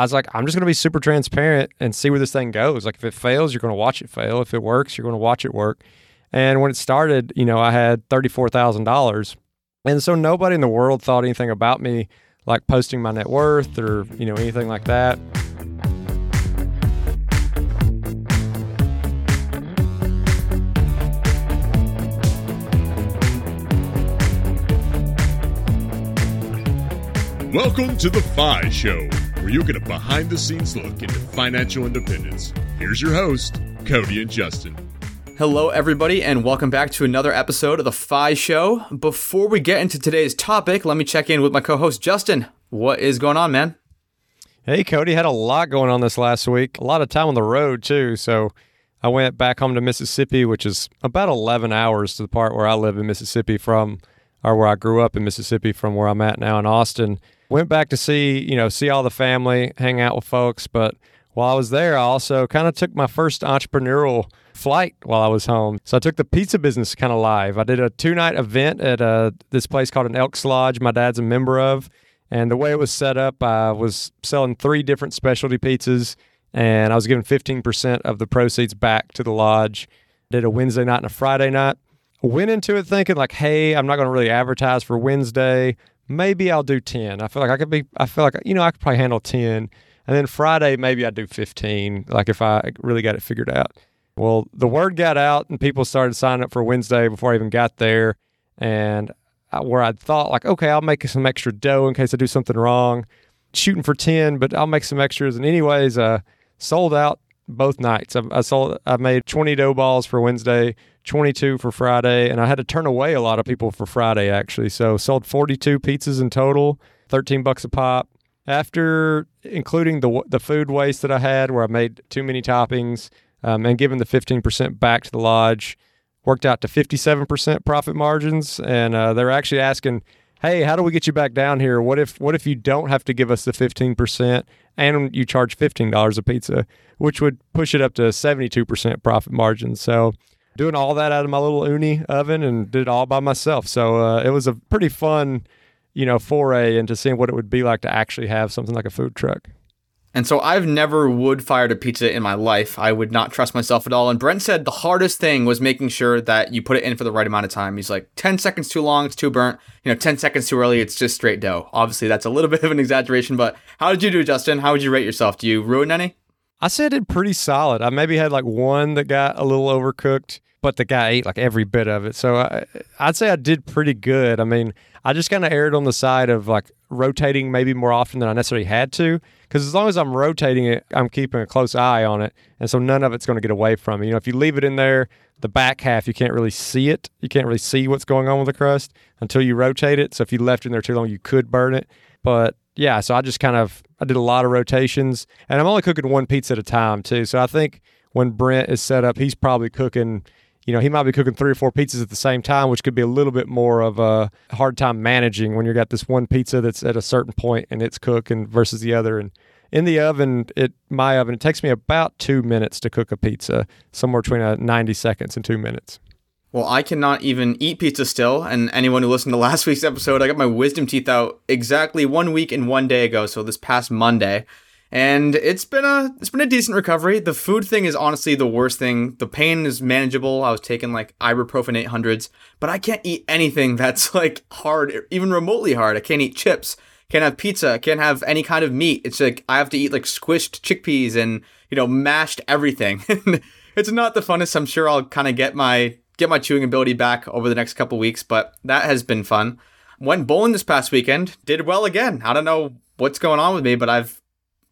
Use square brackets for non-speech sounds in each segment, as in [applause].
I was like, I'm just going to be super transparent and see where this thing goes. Like, if it fails, you're going to watch it fail. If it works, you're going to watch it work. And when it started, you know, I had $34,000. And so nobody in the world thought anything about me, like posting my net worth or, you know, anything like that. Welcome to the FI Show, where you'll get a behind the scenes look into financial independence. Here's your host, Cody and Justin. Hello, everybody, and welcome back to another episode of the FI Show. Before we get into today's topic, let me check in with my co host, Justin. What is going on, man? Hey, Cody, had a lot going on this last week. A lot of time on the road, too. So I went back home to Mississippi, which is about 11 hours to the part where I live in Mississippi from, or where I grew up in Mississippi from where I'm at now in Austin. Went back to see, you know, see all the family, hang out with folks. But while I was there, I also kind of took my first entrepreneurial flight while I was home. So I took the pizza business kind of live. I did a two night event at uh, this place called an Elks Lodge, my dad's a member of. And the way it was set up, I was selling three different specialty pizzas, and I was giving 15% of the proceeds back to the lodge. Did a Wednesday night and a Friday night. Went into it thinking, like, hey, I'm not going to really advertise for Wednesday maybe I'll do 10. I feel like I could be, I feel like, you know, I could probably handle 10. And then Friday, maybe I'd do 15, like if I really got it figured out. Well, the word got out and people started signing up for Wednesday before I even got there. And I, where I thought, like, okay, I'll make some extra dough in case I do something wrong, shooting for 10, but I'll make some extras. And, anyways, uh, sold out both nights. I, I sold, I made 20 dough balls for Wednesday, 22 for Friday, and I had to turn away a lot of people for Friday actually. So sold 42 pizzas in total, 13 bucks a pop. After including the the food waste that I had, where I made too many toppings, um, and giving the 15% back to the lodge, worked out to 57% profit margins. And uh, they're actually asking, "Hey, how do we get you back down here? What if what if you don't have to give us the 15% and you charge $15 a pizza, which would push it up to 72% profit margins?" So doing all that out of my little Ooni oven and did it all by myself. So uh, it was a pretty fun, you know, foray into seeing what it would be like to actually have something like a food truck. And so I've never wood fired a pizza in my life. I would not trust myself at all. And Brent said the hardest thing was making sure that you put it in for the right amount of time. He's like, 10 seconds too long, it's too burnt. You know, 10 seconds too early, it's just straight dough. Obviously, that's a little [laughs] bit of an exaggeration, but how did you do, Justin? How would you rate yourself? Do you ruin any? I said it pretty solid. I maybe had like one that got a little overcooked but the guy ate like every bit of it. So I, I'd say I did pretty good. I mean, I just kind of erred on the side of like rotating maybe more often than I necessarily had to. Because as long as I'm rotating it, I'm keeping a close eye on it. And so none of it's going to get away from me. You know, if you leave it in there, the back half, you can't really see it. You can't really see what's going on with the crust until you rotate it. So if you left it in there too long, you could burn it. But yeah, so I just kind of, I did a lot of rotations. And I'm only cooking one pizza at a time too. So I think when Brent is set up, he's probably cooking – you know, he might be cooking three or four pizzas at the same time, which could be a little bit more of a hard time managing when you got this one pizza that's at a certain point and it's cooking versus the other. And in the oven, it my oven, it takes me about two minutes to cook a pizza, somewhere between uh, 90 seconds and two minutes. Well, I cannot even eat pizza still. And anyone who listened to last [laughs] week's episode, I got my wisdom teeth out exactly one week and one day ago. So this past Monday and it's been a it's been a decent recovery. The food thing is honestly the worst thing. The pain is manageable. I was taking like ibuprofen 800s, but I can't eat anything [laughs] that's like hard, even remotely hard. I can't eat chips. Can't have pizza. Can't have any kind of meat. It's like I have to eat like squished chickpeas and you know mashed everything. [laughs] it's not the funnest. I'm sure I'll kind of get my get my chewing ability back over the next couple weeks, but that has been fun. Went bowling this past weekend. Did well again. I don't know what's going on with me, but I've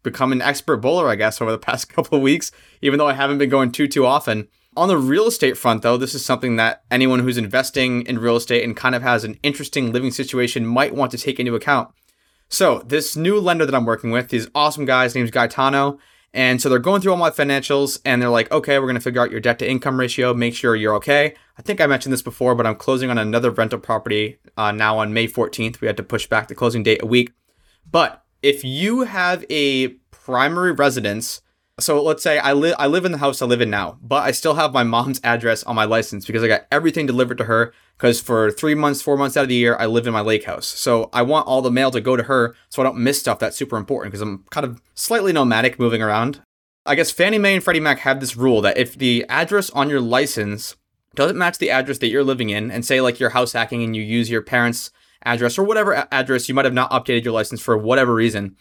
become an expert bowler, I guess, over the [laughs] past couple of weeks, even though I haven't been going too, too often. On the real estate front, though, this is something that anyone who's investing in real estate and kind of has an interesting living situation might want to take into account. So, this new lender that I'm working with, these awesome guys, name's Gaetano. And so they're going through all my financials and they're like, okay, we're going to figure out your debt to income ratio, make sure you're okay. I think I mentioned this before, but I'm closing on another rental property uh, now on May 14th. We had to push back the closing date a week. But if you have a primary residence, so let's say I live I live in the house I live in now, but I still have my mom's [laughs] address on my license because I got everything delivered to her because for three months, four months out of the year, I live in my lake house. So I want all the mail to go to her so I don't miss stuff that's super important because I'm kind of slightly nomadic moving around. I guess Fannie Mae and Freddie Mac have this rule that if the address on your license doesn't match the address that you're living in, and say like you're house hacking and you use your parents' address or whatever address you might have not updated your license for whatever reason,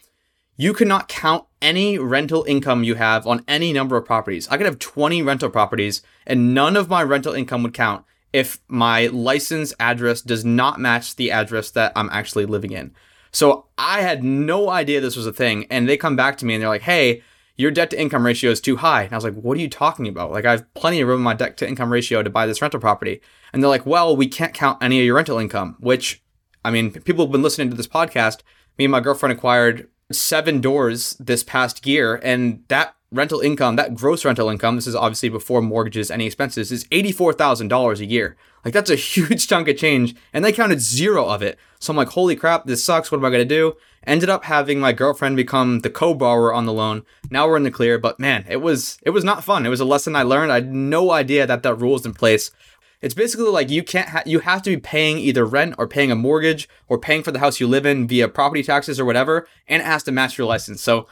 you cannot count any rental income you have on any number of properties. I could have 20 rental properties and none of my rental income would count if my license address does not match the address that I'm actually living in. So I had no idea this was a thing. And they come back to me and they're like, hey, your debt to income ratio is too high. And I was like, what are you talking about? Like, I have plenty of room in my debt to income ratio to buy this rental property. And they're like, well, we can't count any of your rental income, which, I mean, people have been listening to this podcast. Me and my girlfriend acquired seven doors this past year, and that rental income, that gross rental income, this is obviously before mortgages, any expenses, is $84,000 a year. Like that's a [laughs] huge chunk of change. And they counted zero of it. So I'm like, holy crap, this sucks. What am I going to do? Ended up having my girlfriend become the co-borrower on the loan. Now we're in the clear, but man, it was, it was not fun. It was a lesson I learned. I had no idea that that rule was in place. It's basically like you can't ha- you have to be paying either rent or paying a mortgage or paying for the house you live in via property taxes or whatever, and it has to match your license. So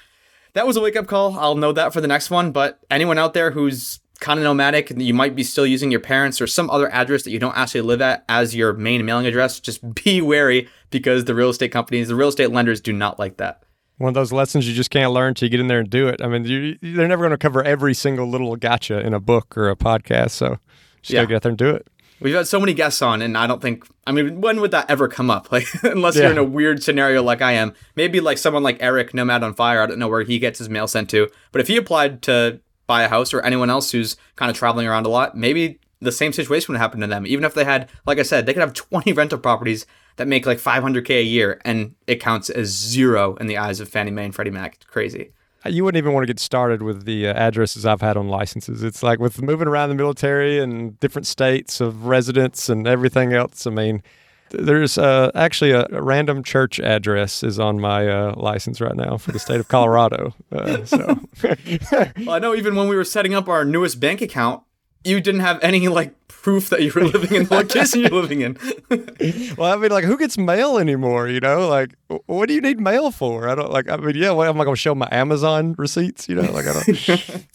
that was a wake up call. I'll know that for the next one. But anyone out there who's kind of nomadic and you might be still using your parents or some other address that you don't actually live at as your main mailing address, just [laughs] be wary because the real estate companies, the real estate lenders do not like that. One of those lessons you just can't learn till you get in there and do it. I mean, you, they're never going to cover every single little gotcha in a book or a podcast. So just yeah. gotta get out there and do it. We've had so many guests on, and I don't think. I mean, when would that ever come up? [laughs] Like, unless yeah. you're in a weird scenario like I am. Maybe like someone like Eric, Nomad on Fire. I don't know where he gets his mail sent to. But if he applied to buy a house, or anyone else who's kind of traveling around a lot, maybe the same situation would happen to them. Even if they had, like I said, they could have [laughs] 20 rental properties that make like 500k a year, and it counts as zero in the eyes of Fannie Mae and Freddie Mac. It's crazy you wouldn't even want to get started with the uh, addresses I've had on licenses. It's like with moving around the military and different states of residence and everything else. I mean, there's uh, actually a, a, random church address is on my uh, license right now for the state of Colorado. [laughs] Uh, so, [laughs] well, I know even when we were setting up our newest bank account, you didn't have any like proof that you were [laughs] living in the location you're living in. [laughs] well, I mean, like, who gets mail anymore? You know, like, what do you need mail for? I don't like. I mean, yeah, what am I going to show my Amazon receipts? You know, like, I don't.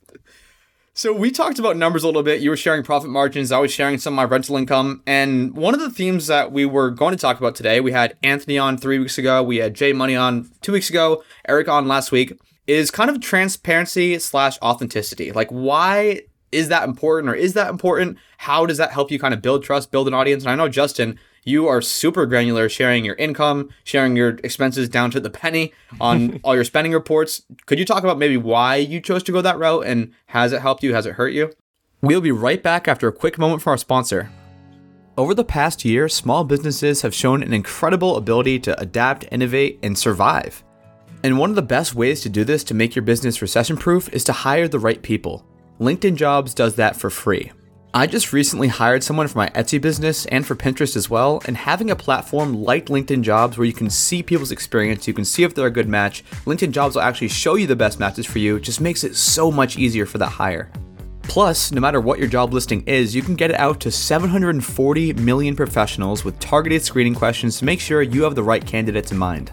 [laughs] so we talked about numbers a little bit. You were sharing profit margins. I was sharing some of my rental income, and one of the themes that we were going to talk about today, we had Anthony on three weeks ago. We had J. Money on two weeks ago. Eric on last week. Is kind of transparency slash authenticity. Like, why is that important or is that important? How does that help you kind of build trust, build an audience? And I know, Justin, you are super granular sharing your income, sharing your expenses down to the penny on [laughs] all your spending reports. Could you talk about maybe why you chose to go that route and has it helped you? Has it hurt you? We'll be right back after a quick moment from our sponsor. Over the past year, small businesses have shown an incredible ability to adapt, innovate, and survive. And one of the best ways to do this to make your business recession proof is to hire the right people. LinkedIn Jobs does that for free. I just recently hired someone for my Etsy business and for Pinterest as well, and having a platform like LinkedIn Jobs where you can see people's experience, you can see if they're a good match, LinkedIn Jobs will actually show you the best matches for you, just makes it so much easier for that hire. Plus, no matter what your job listing is, you can get it out to 740 million professionals with targeted screening questions to make sure you have the right candidates in mind.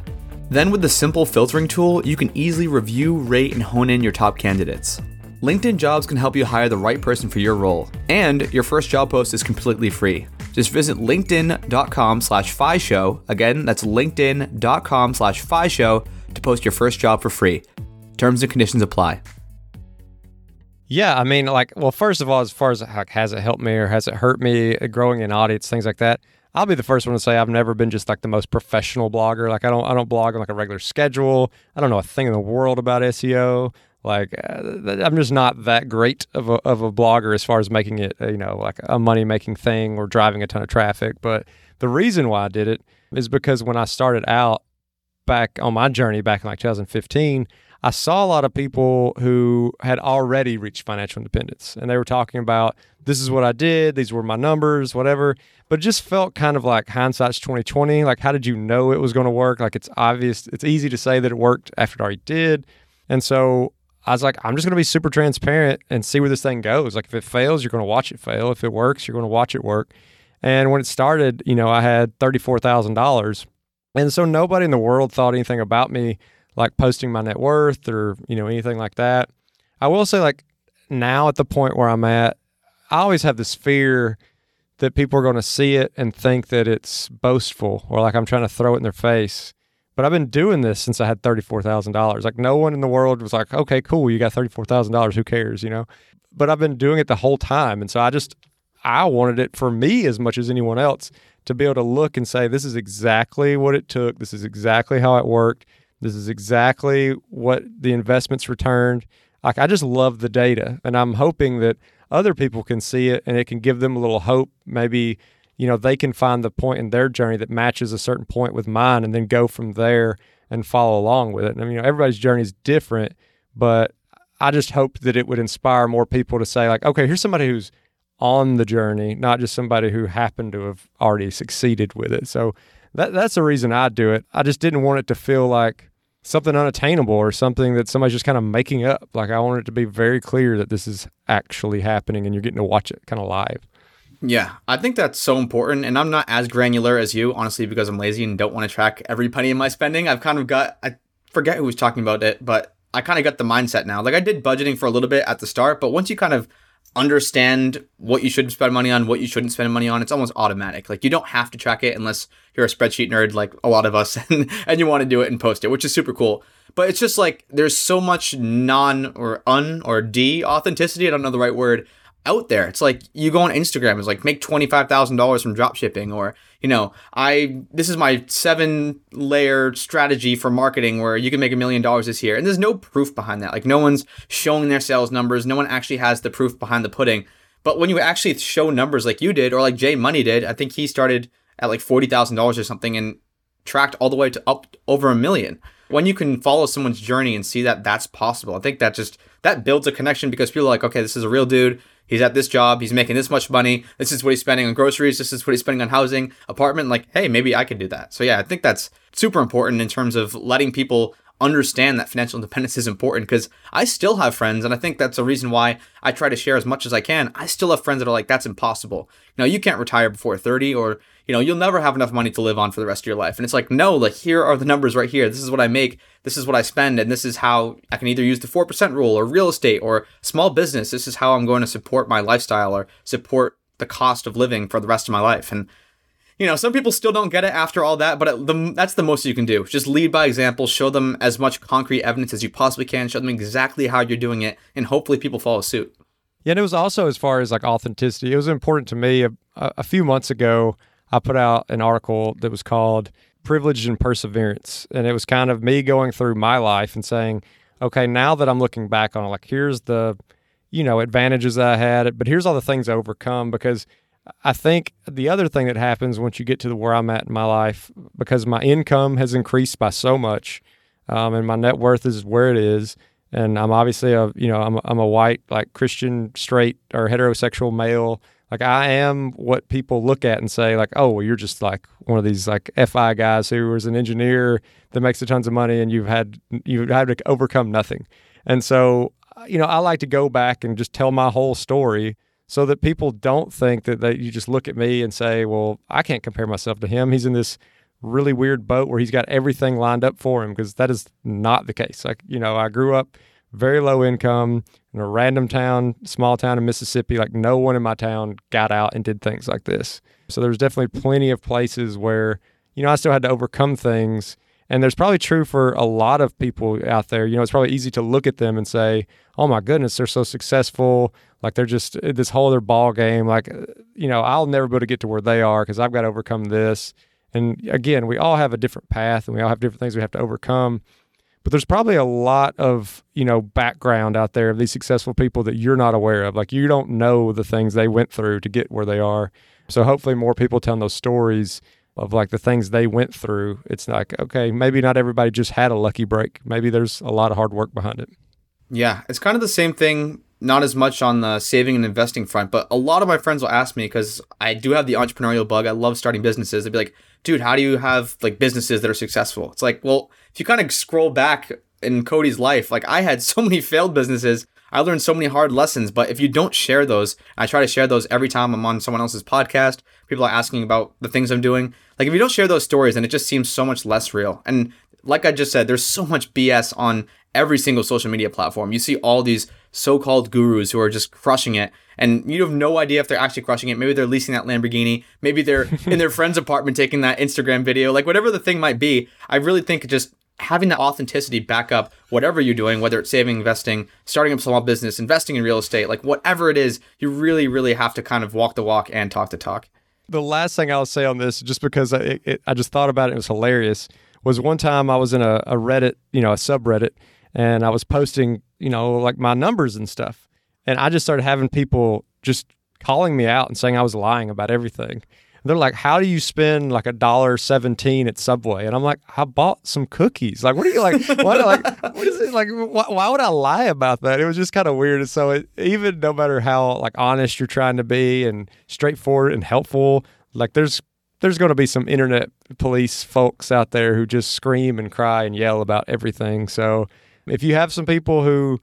Then, with the simple filtering tool, you can easily review, rate, and hone in your top candidates. LinkedIn Jobs can help you hire the right person for your role, and your first job post is completely free. Just visit linkedin.com slash show. Again, that's linkedin.com slash show to post your first job for free. Terms and conditions apply. Yeah, I mean, like, well, first of all, as far as like, has it helped me or has it hurt me growing an audience, things like that, I'll be the first one to say I've never been just like the most professional blogger. Like I don't I don't blog on like a regular schedule. I don't know a thing in the world about SEO. Like uh, I'm just not that great of a, of a blogger as far as making it, you know, like a money making thing or driving a ton of traffic. But the reason why I did it is because when I started out back on my journey back in like 2015, I saw a lot of people who had already reached financial independence and they were talking about this is what I did, these were my numbers, whatever. But it just felt kind of like hindsight's 2020. Like, how did you know it was going to work? Like, it's obvious, it's easy to say that it worked after it already did. And so I was like, I'm just going to be super transparent and see where this thing goes. Like, if it fails, you're going to watch it fail. If it works, you're going to watch it work. And when it started, you know, I had $34,000. And so nobody in the world thought anything about me like posting my net worth or, you know, anything like that. I will say, like, now at the point where I'm at, I always have this fear that people are going to see it and think that it's boastful or like I'm trying to throw it in their face. But I've been doing this since I had $34,000. Like no one in the world was like, okay, cool, you got $34,000. Who cares, you know? But I've been doing it the whole time. And so I just, I wanted it for me as much as anyone else to be able to look and say, this is exactly what it took. This is exactly how it worked. This is exactly what the investments returned. Like I just love the data. And I'm hoping that other people can see it and it can give them a little hope. Maybe, you know, they can find the point in their journey that matches a certain point with mine and then go from there and follow along with it. And I mean, you know, everybody's journey is different, but I just hope that it would inspire more people to say, like, okay, here's somebody who's on the journey, not just somebody who happened to have already succeeded with it. So that that's the reason I do it. I just didn't want it to feel like something unattainable or something that somebody's just kind of making up. Like I want it to be very clear that this is actually happening and you're getting to watch it kind of live. Yeah, I think that's so important. And I'm not as granular as you, honestly, because I'm lazy and don't want to track every penny of my spending. I've kind of got, I forget who was talking about it, but I kind of got the mindset now. Like I did budgeting for a little bit at the start, but once you kind of understand what you should spend money on, what you shouldn't spend money on, it's almost automatic. Like you don't have to track it unless you're a spreadsheet nerd like a lot of us [laughs] and, and you want to do it and post it, which is super cool. But it's just like there's so much non or un or d authenticity, I don't know the right word, out there. It's like you go on Instagram, it's like make $25,000 from drop shipping or, you know, I this is my seven layer strategy for marketing where you can make a million dollars this year. And there's no proof behind that. Like no one's showing their sales numbers. No one actually has the proof behind the pudding. But when you actually show numbers like you did or like J. Money did, I think he started at like $40,000 or something and tracked all the way to up over a million. When you can follow someone's journey and see that that's possible, I think that just that builds a connection because people are like, okay, this is a real dude he's at this job, he's making this much money, this is what he's spending on groceries, this is what he's spending on housing, apartment. Like, hey, maybe I could do that. So, yeah, I think that's super important in terms of letting people understand that financial independence is important because I still have friends, and I think that's a reason why I try to share as much as I can. I still have friends that are like, that's impossible. Know, you can't retire before 30, or, you know, you'll never have enough money to live on for the rest of your life. And it's like, no, like, here are the numbers right here. This is what I make, this is what I spend, and this is how I can either use the 4% rule or real estate or small business. This is how I'm going to support my lifestyle or support the cost of living for the rest of my life. And you know, some people still don't get it after all that, but the, that's the most you can do. Just lead by example, show them as much concrete evidence as you possibly can, show them exactly how you're doing it, and hopefully people follow suit. Yeah, and it was also as far as like authenticity, it was important to me. A, a few months ago, I put out an article that was called Privilege and Perseverance. And it was kind of me going through my life and saying, okay, now that I'm looking back on it, like here's the, you know, advantages I had, but here's all the things I overcome because I think the other thing that happens once you get to the where I'm at in my life, because my income has increased by so much, um, and my net worth is where it is, and I'm obviously a you know I'm I'm a white like Christian straight or heterosexual male. Like I am what people look at and say like, oh, well, you're just like one of these like FI guys who was an engineer that makes a tons of money, and you've had you've had to overcome nothing. And so uh, you know I like to go back and just tell my whole story so that people don't think that, that you just look at me and say, well, I can't compare myself to him. He's in this really weird boat where he's got everything lined up for him because that is not the case. Like, you know, I grew up very low income in a random town, small town in Mississippi. Like, no one in my town got out and did things like this. So there's definitely plenty of places where, you know, I still had to overcome things. And there's probably true for a lot of people out there. You know, it's probably easy to look at them and say, oh my goodness, they're so successful. Like they're just uh, this whole other ball game. Like, uh, you know, I'll never be able to get to where they are because I've got to overcome this. And again, we all have a different path and we all have different things we have to overcome. But there's probably a lot of, you know, background out there of these successful people that you're not aware of. Like you don't know the things they went through to get where they are. So hopefully more people telling those stories of like the things they went through. It's like, okay, maybe not everybody just had a lucky break. Maybe there's a lot of hard work behind it. Yeah, it's kind of the same thing not as much on the saving and investing front, but a lot of my friends will ask me because I do have the entrepreneurial bug. I love starting businesses. They'd be like, dude, how do you have like businesses that are successful? It's like, well, if you kind of scroll back in Cody's life. Like I had [laughs] so many failed businesses. I learned so many hard lessons, but if you don't share those, I try to share those every time I'm on someone else's podcast. People are asking about the things I'm doing. Like if you don't share those stories, then it just seems so much less real. And like I just said, there's so much BS on every single social media platform. You see all these so-called gurus who are just crushing it and you have no idea if they're actually crushing it. Maybe they're leasing that Lamborghini. Maybe they're [laughs] in their friend's apartment taking that Instagram video. Like whatever the thing might be, I really think just having that authenticity back up whatever you're doing, whether it's saving, investing, starting a small business, investing in real estate, like whatever it is, you really, really have to kind of walk the walk and talk the talk. The last thing I'll say on this, just because I, it, I just thought about it, it was hilarious, was one time I was in a, a Reddit, you know, a subreddit, and I was posting, you know, like my numbers and stuff. And I just started having people just calling me out and saying I was lying about everything. they're like, "How do you spend like a dollar seventeen at Subway?" And I'm like, "I bought some cookies. Like, what are you like? [laughs] what like? What is it like? Why, why would I lie about that?" It was just kind of weird. And so, it, even no matter how like honest you're trying to be and straightforward and helpful, like there's there's going to be some internet police folks out there who just scream and cry and yell about everything. So, if you have some people who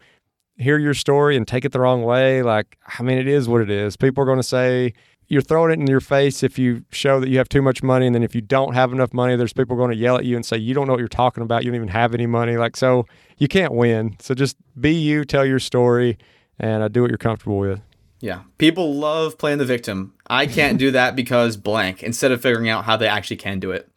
hear your story and take it the wrong way, like, I mean, it is what it is. People are going to say, you're throwing it in your face if you show that you have too much money. And then if you don't have enough money, there's people going to yell at you and say, you don't know what you're talking about. You don't even have any money. Like, so you can't win. So just be you, tell your story, and uh, do what you're comfortable with. Yeah. People love playing the victim. I can't do that because blank, instead of figuring out how they actually can do it.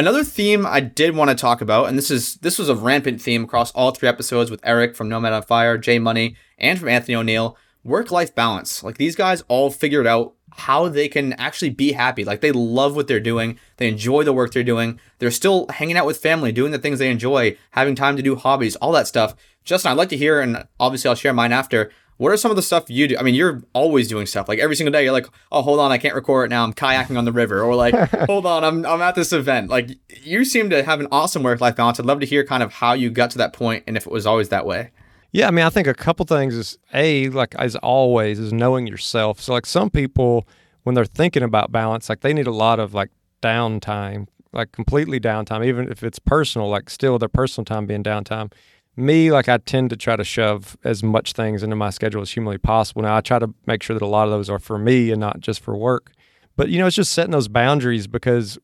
Another theme I did want to talk about, and this is this was a rampant theme across all three episodes with Eric from Nomad on Fire, J. Money, and from Anthony ONeal. Work-life balance. Like these guys all figured out how they can actually be happy. Like they love what they're doing. They enjoy the work they're doing. They're still hanging out with family, doing the things they enjoy, having time to do hobbies, all that stuff. Justin, I'd like to hear, and obviously I'll share mine after. What are some of the stuff you do? I mean, you're always doing stuff. Like every single day, you're like, oh, hold on, I can't record it now. I'm kayaking on the river. Or like, [laughs] hold on, I'm, I'm at this event. Like, you seem to have an awesome work life balance. I'd love to hear kind of how you got to that point and if it was always that way. Yeah, I mean, I think a couple things is A, like as always, is knowing yourself. So, like, some people, when they're thinking about balance, like they need a lot of like downtime, like completely downtime, even if it's personal, like still their personal time being downtime me, like I tend to try to shove as much things into my schedule as humanly possible. Now I try to make sure that a lot of those are for me and not just for work. But you know, it's just setting those boundaries because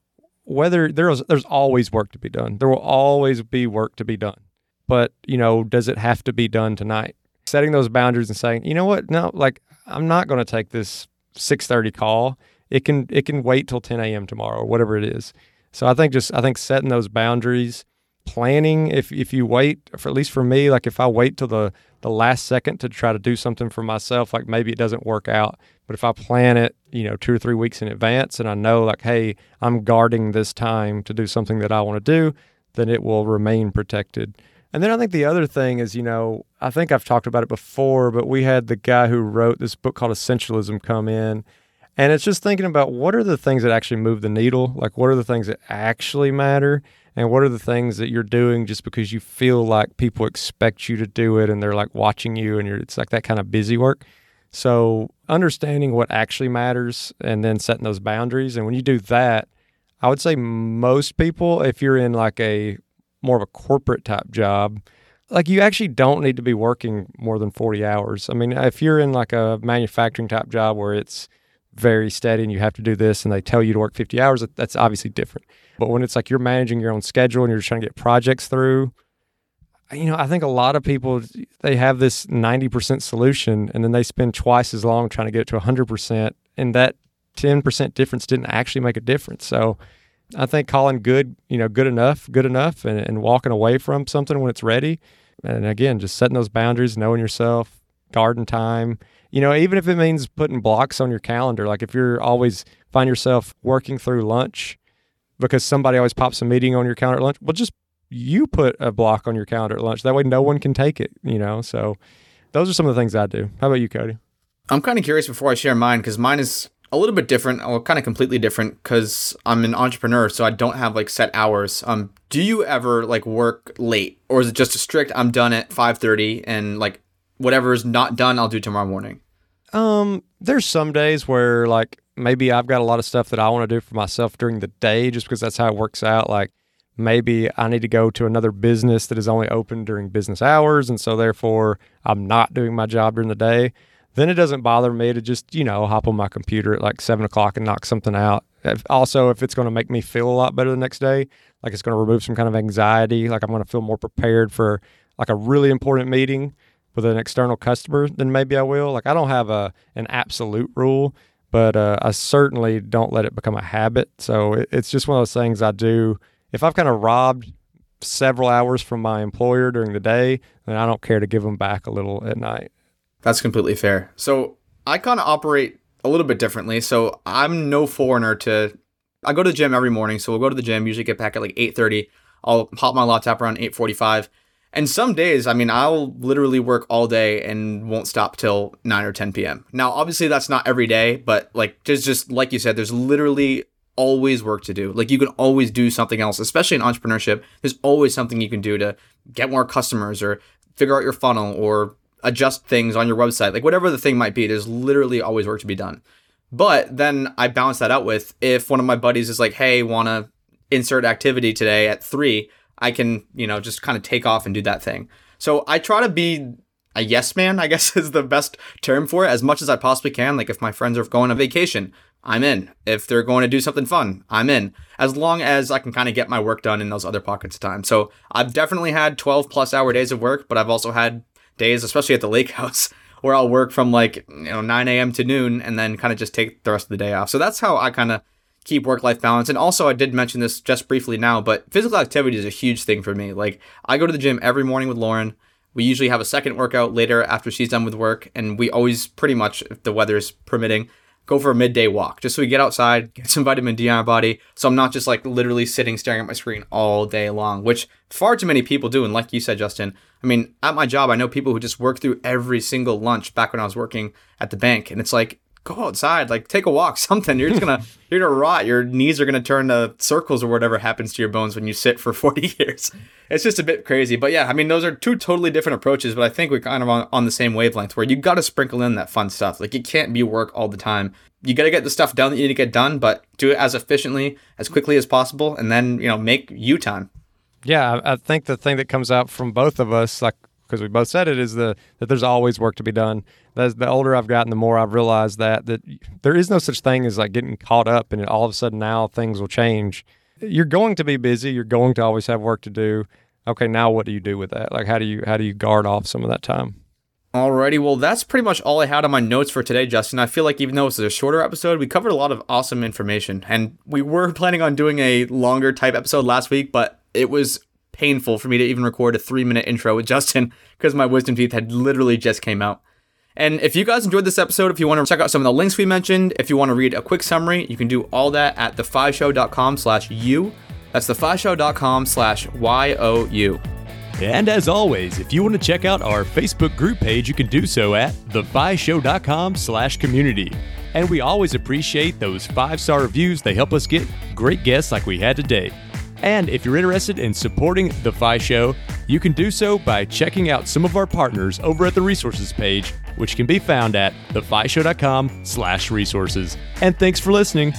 whether there's there's always work to be done. There will always be work to be done. But, you know, does it have to be done tonight? Setting those boundaries and saying, you know what, no, like I'm not going to take this 6:30 call. It can it can wait till 10 a.m. tomorrow or whatever it is. So I think just I think setting those boundaries planning if if you wait for at least for me like if I wait till the the last second to try to do something for myself like maybe it doesn't work out. But if I plan it you know 2 or 3 weeks in advance and I know like hey I'm guarding this time to do something that I want to do then it will remain protected. And then I think the other thing is you know I think I've talked about it before but we had the guy who wrote this book called Essentialism come in and it's just thinking about what are the things that actually move the needle? Like what are the things that actually matter and what are the things that you're doing just because you feel like people expect you to do it and they're like watching you and it's like that kind of busy work? So understanding what actually matters and then setting those boundaries. And when you do that i would say most people if you're in like a more of a corporate type job like you actually don't need to be working more than 40 hours. I mean if you're in like a manufacturing type job where it's very steady and you have to do this and they tell you to work 50 hours that's obviously different but when it's like you're managing your own schedule and you're trying to get projects through, you know, I think a lot of people they have this 90% solution and then they spend twice as long trying to get it to 100% and that 10% difference didn't actually make a difference. So I think calling good, you know, good enough, good enough and, and walking away from something when it's ready. And again, just setting those boundaries, knowing yourself, garden time, you know, even if it means putting blocks on your calendar, like if you're always find yourself working through lunch because somebody always pops a meeting on your calendar at lunch. Well, just you put a block on your calendar at lunch. That way, no one can take it. You know, so those are some of the things I do. How about you, Cody? I'm kind of curious before I share mine because mine is a little bit different, or kind of completely different, because I'm an entrepreneur, so I don't have like set hours. Um, do you ever like work late, or is it just a strict? I'm done at 5:30, and like whatever is not done, I'll do tomorrow morning. Um, there's some days where like maybe I've got a lot of stuff that I want to do for myself during the day just because that's how it works out. Like maybe I need to go to another business that is only open during business hours. And so therefore I'm not doing my job during the day. Then it doesn't bother me to just, you know, hop on my computer at like seven o'clock and knock something out. If, also, if it's going to make me feel a lot better the next day, like it's going to remove some kind of anxiety, like I'm going to feel more prepared for like a really important meeting with an external customer, then maybe I will. Like I don't have a an absolute rule, but uh, I certainly don't let it become a habit. So it, it's just one of those things I do. If I've kind of robbed several hours from my employer during the day, then I don't care to give them back a little at night. That's completely fair. So I kind of operate a little bit differently. So I'm no foreigner to. I go to the gym every morning, so we'll go to the gym. Usually get back at like 8:30. I'll pop my laptop around 8:45. And some days, I mean, I'll literally work all day and won't stop till 9 or 10 p.m. Now, obviously, that's not every day, but like, there's just, like you said, there's literally always work to do. Like, you can always do something else, especially in entrepreneurship. There's always something you can do to get more customers or figure out your funnel or adjust things on your website. Like, whatever the thing might be, there's literally always work to be done. But then I balance that out with if one of my buddies is like, hey, want to insert activity today at three, I can, you know, just kind of take off and do that thing. So I try to be a yes man, I guess [laughs] is the best term for it, as much as I possibly can. Like if my friends are going on vacation, I'm in. If they're going to do something fun, I'm in. As long as I can kind of get my work done in those other pockets of time. So I've definitely had 12 plus hour days of work, but I've also had days, especially at the lake [laughs] house, where I'll work from like, you know, 9 a.m. to noon and then kind of just take the rest of the day off. So that's how I kind of keep work life balance. And also, I did mention this just briefly now, but physical activity is a huge thing for me. Like, I go to the gym every morning with Lauren. We usually have a second workout later after she's done with work. And we always, pretty much, if the weather is permitting, go for a midday walk just so we get outside, get some vitamin D on our body. So I'm not just like literally sitting staring at my screen all day long, which far too many people do. And like you said, Justin, I mean, at my job, I know people who just work through every single lunch back when I was working at the bank. And it's like, go outside, like take a walk, [laughs] something. You're just gonna [laughs] you're gonna rot. Your knees are gonna turn to circles or whatever happens to your bones when you sit for [laughs] 40 years. It's just a bit crazy. But yeah, I mean those are two totally different approaches, but I think we're kind of on, on the same wavelength where you gotta sprinkle in that fun stuff. Like it can't be work all the time. You gotta get the stuff done that you need to get done, but do it as efficiently, as quickly as possible, and then, you know, make you time. Yeah, I think the thing that comes out from both of us, like because we both said it, is the that there's always work to be done. As the older I've gotten, the more I've realized that that there is no such thing as like getting caught up and all of a sudden now things will change. You're going to be busy. You're going to always have work to do. Okay, now what do you do with that? Like, how do you how do you guard off some of that time? Alrighty, well, that's pretty much all I had on my notes for today, Justin. I feel like even though this is a shorter episode, we covered a lot of awesome information. And we were [laughs] planning on doing a longer type episode last week, but it was painful for me to even record a three minute intro with Justin because my wisdom teeth had literally just came out. And if you guys enjoyed this episode, if you want to check out some of the links we mentioned, if you want to read a quick summary, you can do all that at thefishow.com slash you. That's thefishow.com slash Y-O-U. And as always, if you want to check out our Facebook group page, you can do so at thefishow.com slash community. And we always appreciate those five-star reviews. They help us get great guests like we had today. And if you're interested in supporting The Fi Show, you can do so by checking out some of our partners over at the resources page, which can be found at thefishow.com slash resources. And thanks for listening.